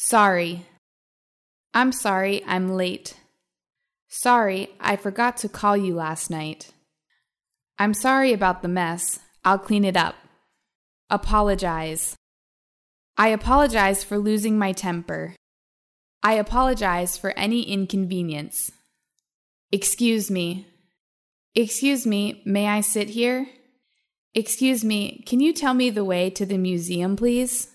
Sorry. I'm sorry I'm late. Sorry, I forgot to call you last night. I'm sorry about the mess. I'll clean it up. Apologize. I apologize for losing my temper. I apologize for any inconvenience. Excuse me. Excuse me, may I sit here? Excuse me, can you tell me the way to the museum, please?